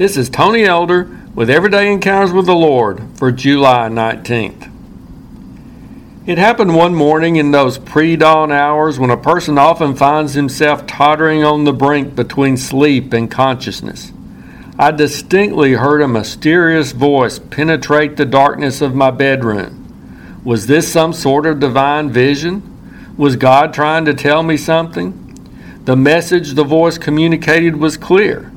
This is Tony Elder with Everyday Encounters with the Lord for July 19th. It happened one morning in those pre dawn hours when a person often finds himself tottering on the brink between sleep and consciousness. I distinctly heard a mysterious voice penetrate the darkness of my bedroom. Was this some sort of divine vision? Was God trying to tell me something? The message the voice communicated was clear.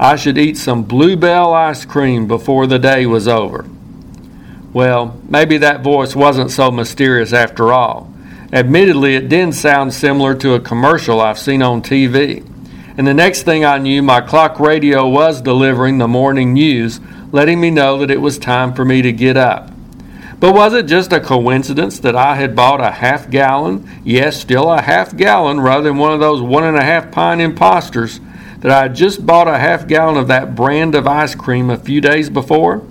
I should eat some Blue Bell ice cream before the day was over. Well, maybe that voice wasn't so mysterious after all. Admittedly, it did sound similar to a commercial I've seen on TV. And the next thing I knew, my clock radio was delivering the morning news, letting me know that it was time for me to get up. But was it just a coincidence that I had bought a half gallon, yes, still a half gallon rather than one of those one and a half pint imposters, that I had just bought a half gallon of that brand of ice cream a few days before?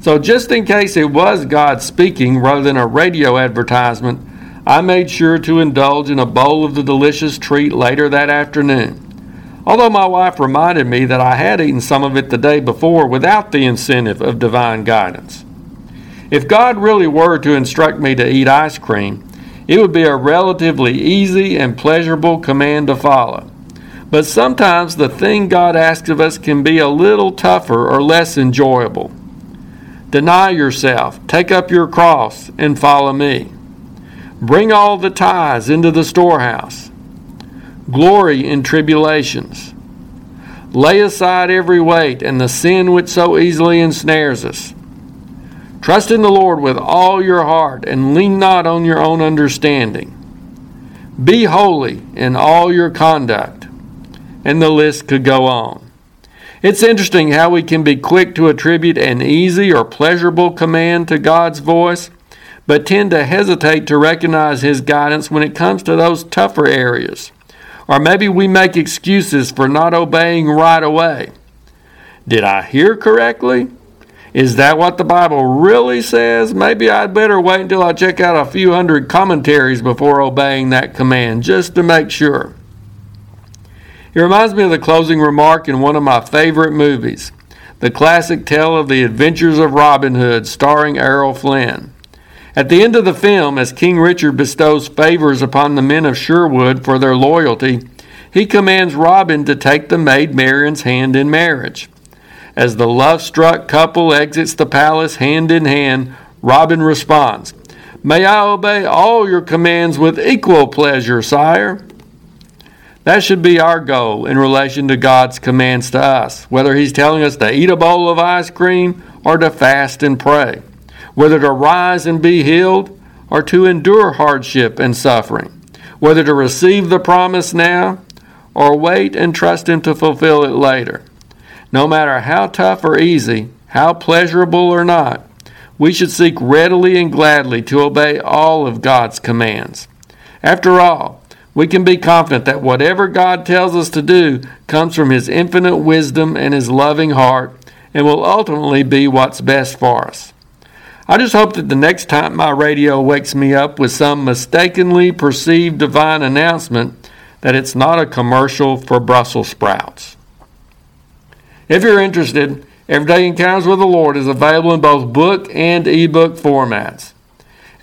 So, just in case it was God speaking rather than a radio advertisement, I made sure to indulge in a bowl of the delicious treat later that afternoon. Although my wife reminded me that I had eaten some of it the day before without the incentive of divine guidance. If God really were to instruct me to eat ice cream, it would be a relatively easy and pleasurable command to follow. But sometimes the thing God asks of us can be a little tougher or less enjoyable. Deny yourself, take up your cross, and follow me. Bring all the tithes into the storehouse. Glory in tribulations. Lay aside every weight and the sin which so easily ensnares us. Trust in the Lord with all your heart and lean not on your own understanding. Be holy in all your conduct and the list could go on. It's interesting how we can be quick to attribute an easy or pleasurable command to God's voice, but tend to hesitate to recognize His guidance when it comes to those tougher areas. Or maybe we make excuses for not obeying right away. Did I hear correctly? Is that what the Bible really says? Maybe I'd better wait until I check out a few hundred commentaries before obeying that command, just to make sure. It reminds me of the closing remark in one of my favorite movies, the classic tale of the adventures of Robin Hood, starring Errol Flynn. At the end of the film, as King Richard bestows favors upon the men of Sherwood for their loyalty, he commands Robin to take the maid Marian's hand in marriage. As the love struck couple exits the palace hand in hand, Robin responds, May I obey all your commands with equal pleasure, sire. That should be our goal in relation to God's commands to us, whether He's telling us to eat a bowl of ice cream or to fast and pray, whether to rise and be healed or to endure hardship and suffering, whether to receive the promise now or wait and trust Him to fulfill it later. No matter how tough or easy, how pleasurable or not, we should seek readily and gladly to obey all of God's commands. After all, we can be confident that whatever God tells us to do comes from His infinite wisdom and His loving heart and will ultimately be what's best for us. I just hope that the next time my radio wakes me up with some mistakenly perceived divine announcement that it's not a commercial for Brussels sprouts. If you're interested, Everyday Encounters with the Lord is available in both book and ebook formats.